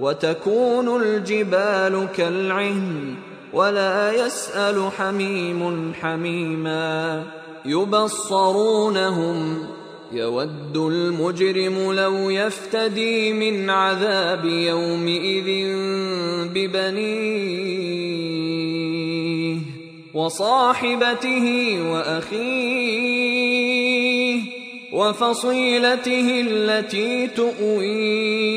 وتكون الجبال كالعهن ولا يسأل حميم حميما يبصرونهم يود المجرم لو يفتدي من عذاب يومئذ ببنيه وصاحبته وأخيه وفصيلته التي تؤويه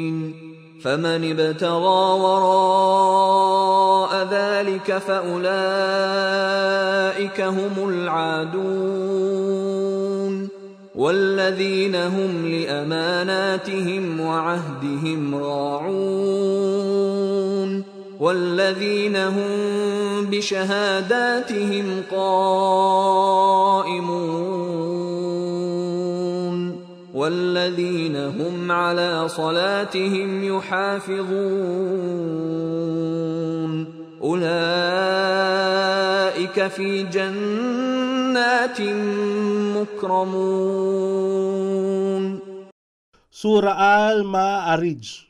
فمن ابتغى وراء ذلك فأولئك هم العادون والذين هم لأماناتهم وعهدهم راعون والذين هم بشهاداتهم قائمون والذين هم على صلاتهم يحافظون أولئك في جنات مكرمون Sura Al-Ma'arij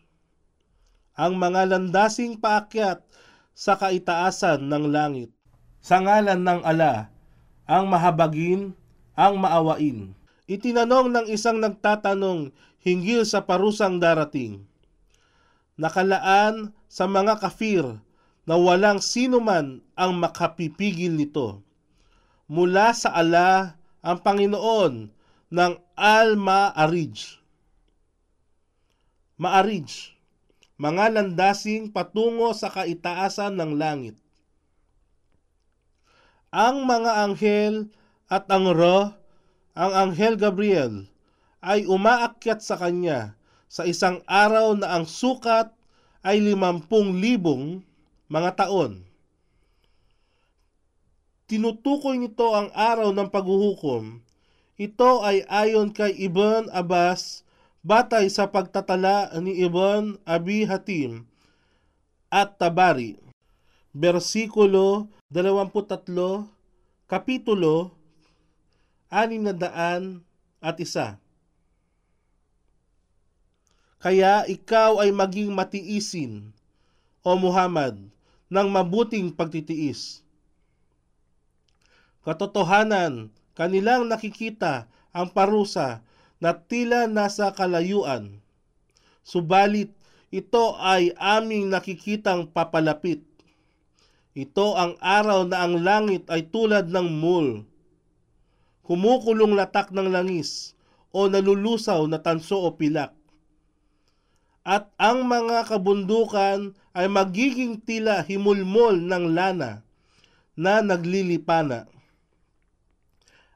Ang mga landasing paakyat sa kaitaasan ng langit. Sa ngalan ng ala, ang mahabagin, ang maawain. Itinanong ng isang nagtatanong hinggil sa parusang darating. Nakalaan sa mga kafir na walang sino man ang makapipigil nito. Mula sa ala ang Panginoon ng Al-Ma'arij. Ma'arij, mga landasing patungo sa kaitaasan ng langit. Ang mga anghel at ang roh, ang anghel Gabriel, ay umaakyat sa kanya sa isang araw na ang sukat ay limampung libong mga taon. Tinutukoy nito ang araw ng paghuhukom. Ito ay ayon kay Ibn Abbas batay sa pagtatala ni Ibn Abi Hatim at Tabari. Versikulo 23, Kapitulo anim na daan at isa. Kaya ikaw ay maging matiisin, O Muhammad, ng mabuting pagtitiis. Katotohanan, kanilang nakikita ang parusa na tila nasa kalayuan. Subalit, ito ay aming nakikitang papalapit. Ito ang araw na ang langit ay tulad ng mul. Kumukulong latak ng langis o nalulusaw na tanso o pilak. At ang mga kabundukan ay magiging tila himulmol ng lana na naglilipana.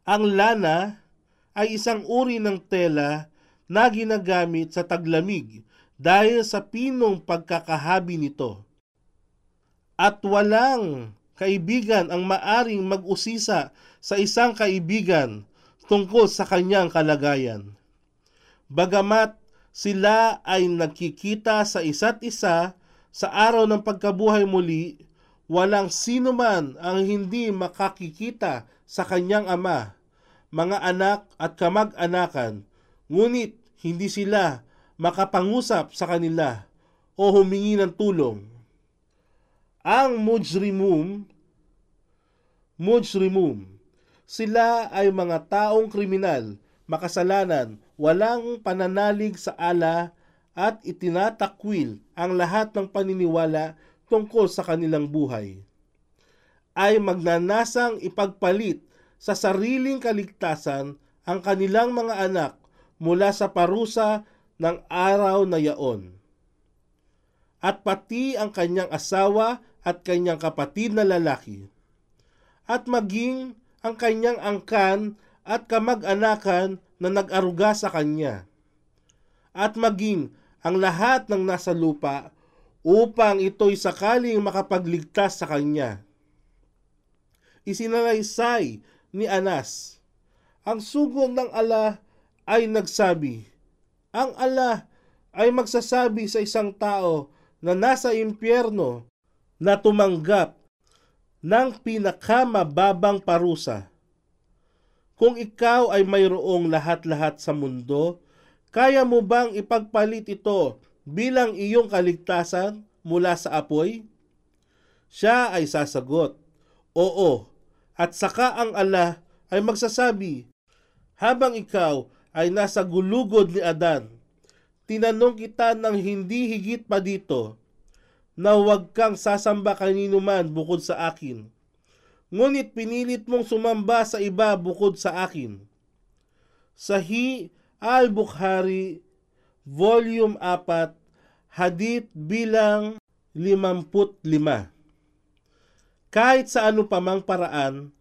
Ang lana ay isang uri ng tela na ginagamit sa taglamig dahil sa pinong pagkakahabi nito. At walang kaibigan ang maaring mag-usisa sa isang kaibigan tungkol sa kanyang kalagayan. Bagamat sila ay nagkikita sa isa't isa sa araw ng pagkabuhay muli, walang sino man ang hindi makakikita sa kanyang ama, mga anak at kamag-anakan, ngunit hindi sila makapangusap sa kanila o humingi ng tulong. Ang mujrimum, mujrimum, sila ay mga taong kriminal, makasalanan, walang pananalig sa ala at itinatakwil ang lahat ng paniniwala tungkol sa kanilang buhay. Ay magnanasang ipagpalit sa sariling kaligtasan ang kanilang mga anak mula sa parusa ng araw na yaon. At pati ang kanyang asawa at kanyang kapatid na lalaki. At maging ang kanyang angkan at kamag-anakan na nag-aruga sa kanya. At maging ang lahat ng nasa lupa upang ito'y sakaling makapagligtas sa kanya. Isinalaysay ni Anas, ang sugo ng ala ay nagsabi, ang ala ay magsasabi sa isang tao na nasa impyerno na tumanggap ng pinakamababang parusa. Kung ikaw ay mayroong lahat-lahat sa mundo, kaya mo bang ipagpalit ito bilang iyong kaligtasan mula sa apoy? Siya ay sasagot, Oo, at saka ang ala ay magsasabi, Habang ikaw ay nasa gulugod ni Adan, tinanong kita ng hindi higit pa dito, na huwag kang sasamba kanino man bukod sa akin. Ngunit pinilit mong sumamba sa iba bukod sa akin. Sahi al-Bukhari, Volume 4, Hadith bilang 55. Kahit sa ano pa mang paraan,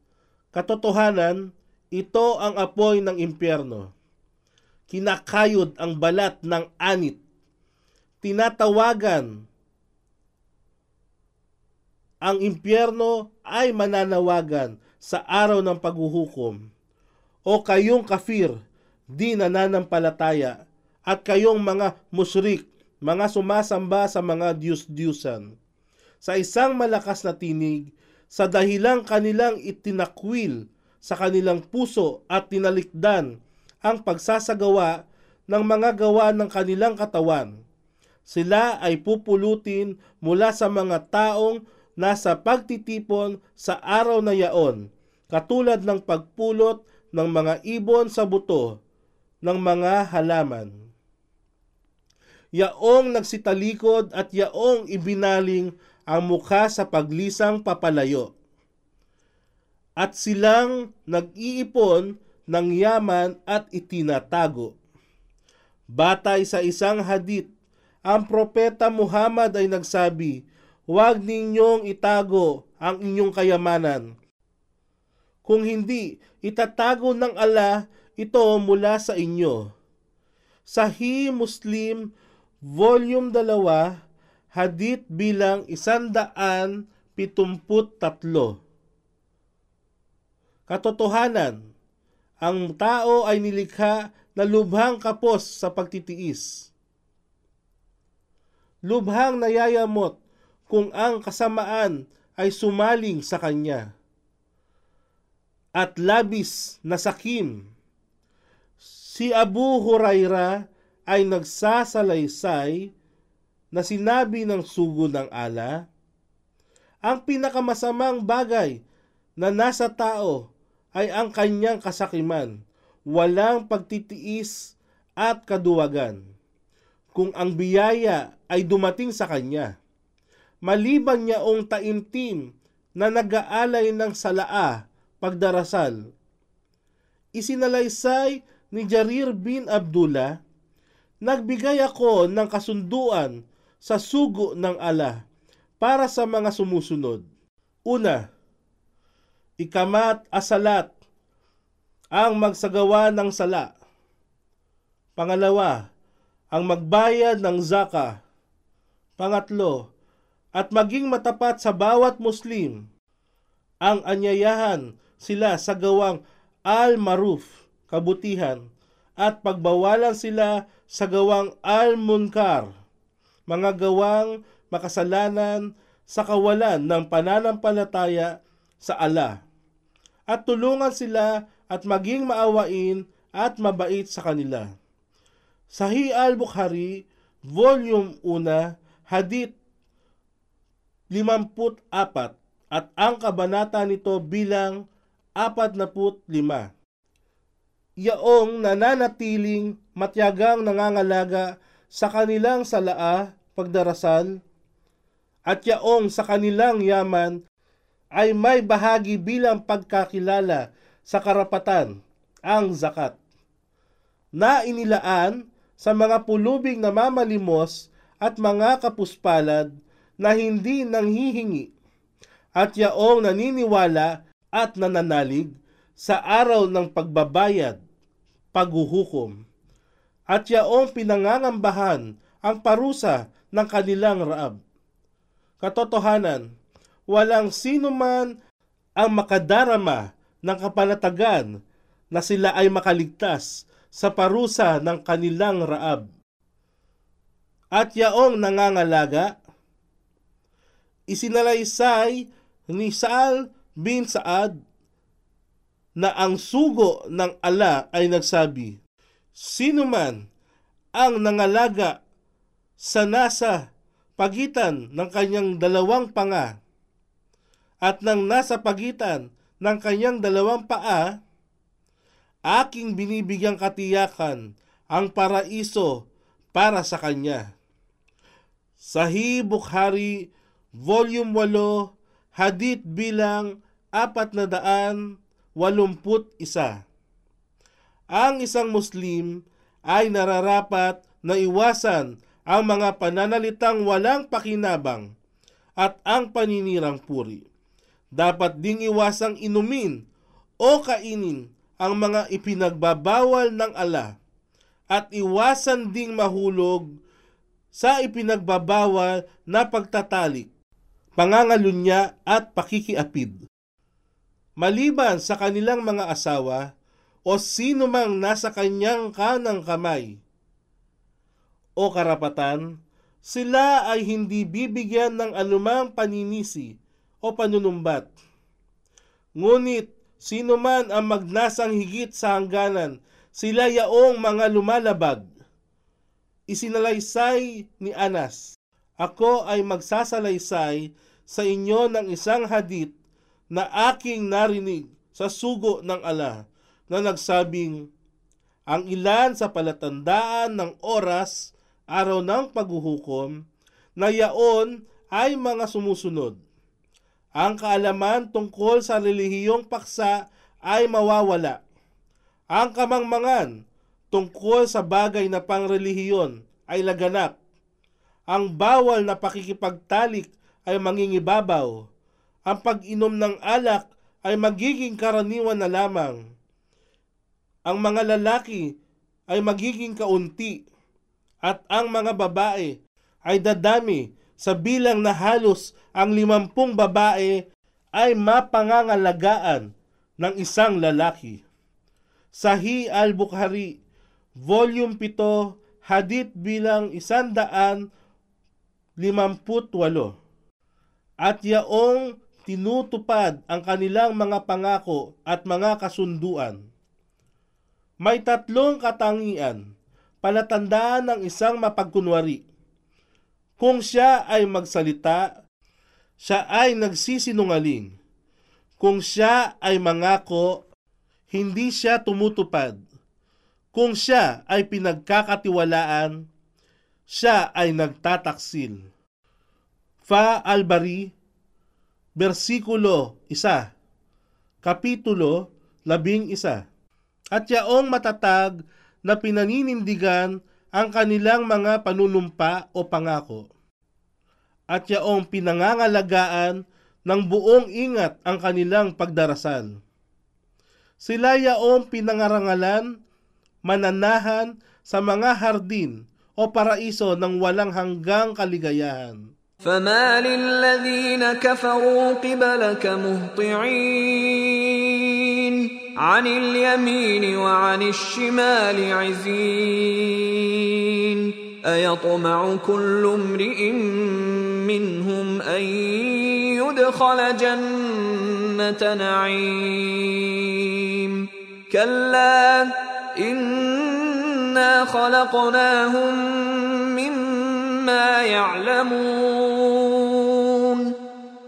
katotohanan, ito ang apoy ng impyerno. Kinakayod ang balat ng anit. Tinatawagan ang impyerno ay mananawagan sa araw ng paghuhukom. O kayong kafir, di nananampalataya, at kayong mga musyrik, mga sumasamba sa mga diyos-diyusan. Sa isang malakas na tinig, sa dahilang kanilang itinakwil sa kanilang puso at tinalikdan ang pagsasagawa ng mga gawa ng kanilang katawan. Sila ay pupulutin mula sa mga taong nasa pagtitipon sa araw na yaon, katulad ng pagpulot ng mga ibon sa buto ng mga halaman. Yaong nagsitalikod at yaong ibinaling ang mukha sa paglisang papalayo. At silang nag-iipon ng yaman at itinatago. Batay sa isang hadith, ang propeta Muhammad ay nagsabi, Huwag ninyong itago ang inyong kayamanan. Kung hindi, itatago ng ala ito mula sa inyo. Sahih Muslim, Volume 2, Hadith bilang 173. Katotohanan, ang tao ay nilikha na lubhang kapos sa pagtitiis. Lubhang nayayamot kung ang kasamaan ay sumaling sa kanya. at labis na sakim. Si Abu Huraira ay nagsasalaysay na sinabi ng sugo ng ala, ang pinakamasamang bagay na nasa tao ay ang kanyang kasakiman, walang pagtitiis at kaduwagan. Kung ang biyaya ay dumating sa kanya, maliban niya ong taimtim na nag-aalay ng salaa pagdarasal. Isinalaysay ni Jarir bin Abdullah, nagbigay ako ng kasunduan sa sugo ng ala para sa mga sumusunod. Una, ikamat asalat ang magsagawa ng sala. Pangalawa, ang magbayad ng zaka. Pangatlo, at maging matapat sa bawat Muslim. Ang anyayahan sila sa gawang al-maruf, kabutihan, at pagbawalan sila sa gawang al-munkar, mga gawang makasalanan sa kawalan ng pananampalataya sa Allah. At tulungan sila at maging maawain at mabait sa kanila. Sahih al-Bukhari, Volume 1, Hadith 54 at ang kabanata nito bilang 45. Yaong nananatiling matyagang nangangalaga sa kanilang salaa pagdarasal at yaong sa kanilang yaman ay may bahagi bilang pagkakilala sa karapatan ang zakat na inilaan sa mga pulubing namamalimos at mga kapuspalad na hindi nanghihingi at yaong naniniwala at nananalig sa araw ng pagbabayad, paghuhukom, at yaong pinangangambahan ang parusa ng kanilang raab. Katotohanan, walang sino man ang makadarama ng kapanatagan na sila ay makaligtas sa parusa ng kanilang raab. At yaong nangangalaga, isinalaysay ni Saal bin Saad na ang sugo ng ala ay nagsabi, Sino man ang nangalaga sa nasa pagitan ng kanyang dalawang panga at ng nasa pagitan ng kanyang dalawang paa, aking binibigyang katiyakan ang paraiso para sa kanya. Sahih Bukhari, Volume 8, Hadith bilang 481. Ang isang Muslim ay nararapat na iwasan ang mga pananalitang walang pakinabang at ang paninirang puri. Dapat ding iwasang inumin o kainin ang mga ipinagbabawal ng ala at iwasan ding mahulog sa ipinagbabawal na pagtatalik, pangangalunya at pakikiapid. Maliban sa kanilang mga asawa o sino mang nasa kanyang kanang kamay o karapatan, sila ay hindi bibigyan ng anumang paninisi o panunumbat. Ngunit sino man ang magnasang higit sa hangganan, sila yaong mga lumalabag. Isinalaysay ni Anas, Ako ay magsasalaysay sa inyo ng isang hadith na aking narinig sa sugo ng ala na nagsabing, ang ilan sa palatandaan ng oras, araw ng paghuhukom, na yaon ay mga sumusunod. Ang kaalaman tungkol sa relihiyong paksa ay mawawala. Ang kamangmangan tungkol sa bagay na pangrelihiyon ay laganap. Ang bawal na pakikipagtalik ay mangingibabaw. Ang pag-inom ng alak ay magiging karaniwan na lamang. Ang mga lalaki ay magiging kaunti at ang mga babae ay dadami sa bilang na halos ang limampung babae ay mapangangalagaan ng isang lalaki. Sahi al-Bukhari Volume 7, Hadith bilang 158. At yaong tinutupad ang kanilang mga pangako at mga kasunduan. May tatlong katangian, palatandaan ng isang mapagkunwari. Kung siya ay magsalita, siya ay nagsisinungaling. Kung siya ay mangako, hindi siya tumutupad. Kung siya ay pinagkakatiwalaan, siya ay nagtataksil. Fa Albari, versikulo 1, kapitulo 11. At yaong matatag na pinaninindigan ang kanilang mga panunumpa o pangako. At yaong pinangangalagaan ng buong ingat ang kanilang pagdarasal. Sila yaong pinangarangalan, mananahan sa mga hardin o paraiso ng walang hanggang kaligayahan. فما للذين كفروا قبلك مهطعين عن اليمين وعن الشمال عزين أيطمع كل امرئ منهم أن يدخل جنة نعيم كلا إنا خلقناهم مما يعلمون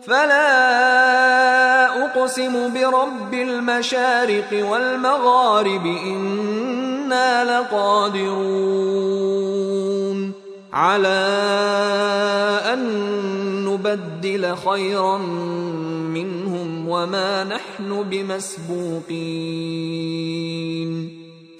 فلا أقسم برب المشارق والمغارب إنا لقادرون على أن نبدل خيرا منهم وما نحن بمسبوقين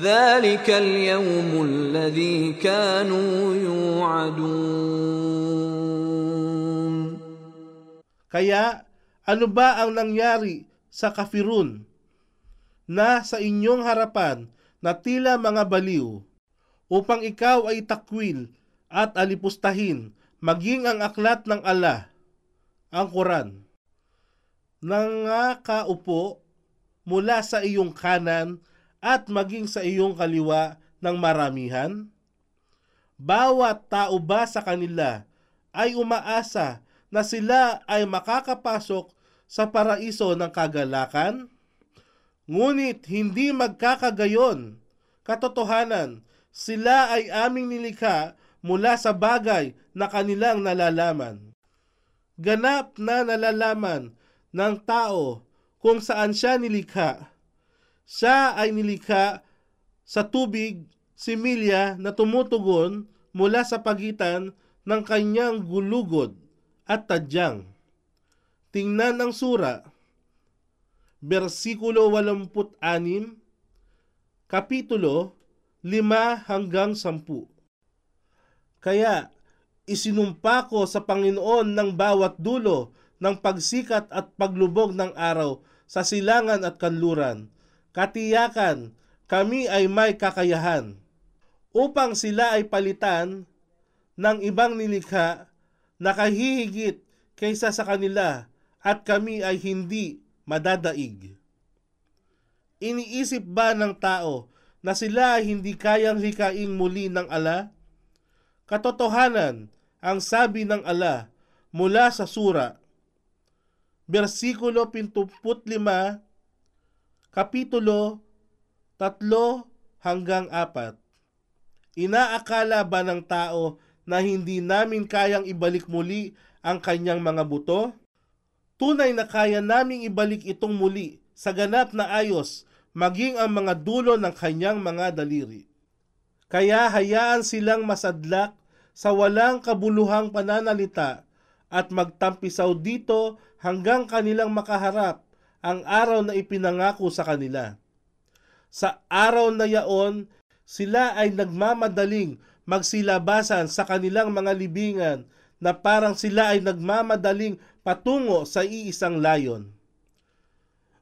ذلك اليوم الذي كانوا يوعدون Kaya ano ba ang nangyari sa kafirun na sa inyong harapan na tila mga baliw upang ikaw ay takwil at alipustahin maging ang aklat ng Allah, ang Quran. Nangakaupo mula sa iyong kanan at maging sa iyong kaliwa ng maramihan? Bawat tao ba sa kanila ay umaasa na sila ay makakapasok sa paraiso ng kagalakan? Ngunit hindi magkakagayon. Katotohanan, sila ay aming nilikha mula sa bagay na kanilang nalalaman. Ganap na nalalaman ng tao kung saan siya nilikha. Siya ay nilikha sa tubig, similya na tumutugon mula sa pagitan ng kanyang gulugod at tadyang. Tingnan ang sura, versikulo 86, kapitulo 5 hanggang 10. Kaya isinumpa ko sa Panginoon ng bawat dulo ng pagsikat at paglubog ng araw sa silangan at kanluran. Katiyakan, kami ay may kakayahan upang sila ay palitan ng ibang nilikha na kahihigit kaysa sa kanila at kami ay hindi madadaig. Iniisip ba ng tao na sila ay hindi kayang hikaing muli ng ala? Katotohanan, ang sabi ng ala mula sa sura, versikulo 75, kapitulo 3 hanggang 4. Inaakala ba ng tao na hindi namin kayang ibalik muli ang kanyang mga buto? Tunay na kaya naming ibalik itong muli sa ganap na ayos maging ang mga dulo ng kanyang mga daliri. Kaya hayaan silang masadlak sa walang kabuluhang pananalita at magtampisaw dito hanggang kanilang makaharap ang araw na ipinangako sa kanila. Sa araw na yaon, sila ay nagmamadaling magsilabasan sa kanilang mga libingan na parang sila ay nagmamadaling patungo sa iisang layon.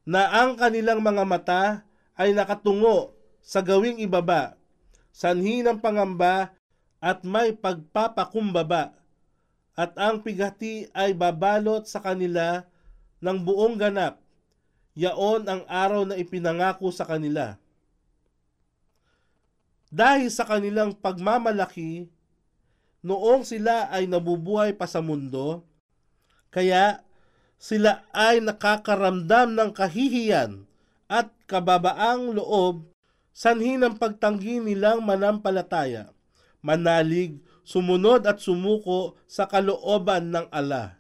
na ang kanilang mga mata ay nakatungo sa gawing ibaba, sanhi ng pangamba at may pagpapakumbaba, at ang pigati ay babalot sa kanila ng buong ganap. Yaon ang araw na ipinangako sa kanila. Dahil sa kanilang pagmamalaki, noong sila ay nabubuhay pa sa mundo, kaya sila ay nakakaramdam ng kahihiyan at kababaang loob sanhi ng pagtanggi nilang manampalataya, manalig, sumunod at sumuko sa kalooban ng ala.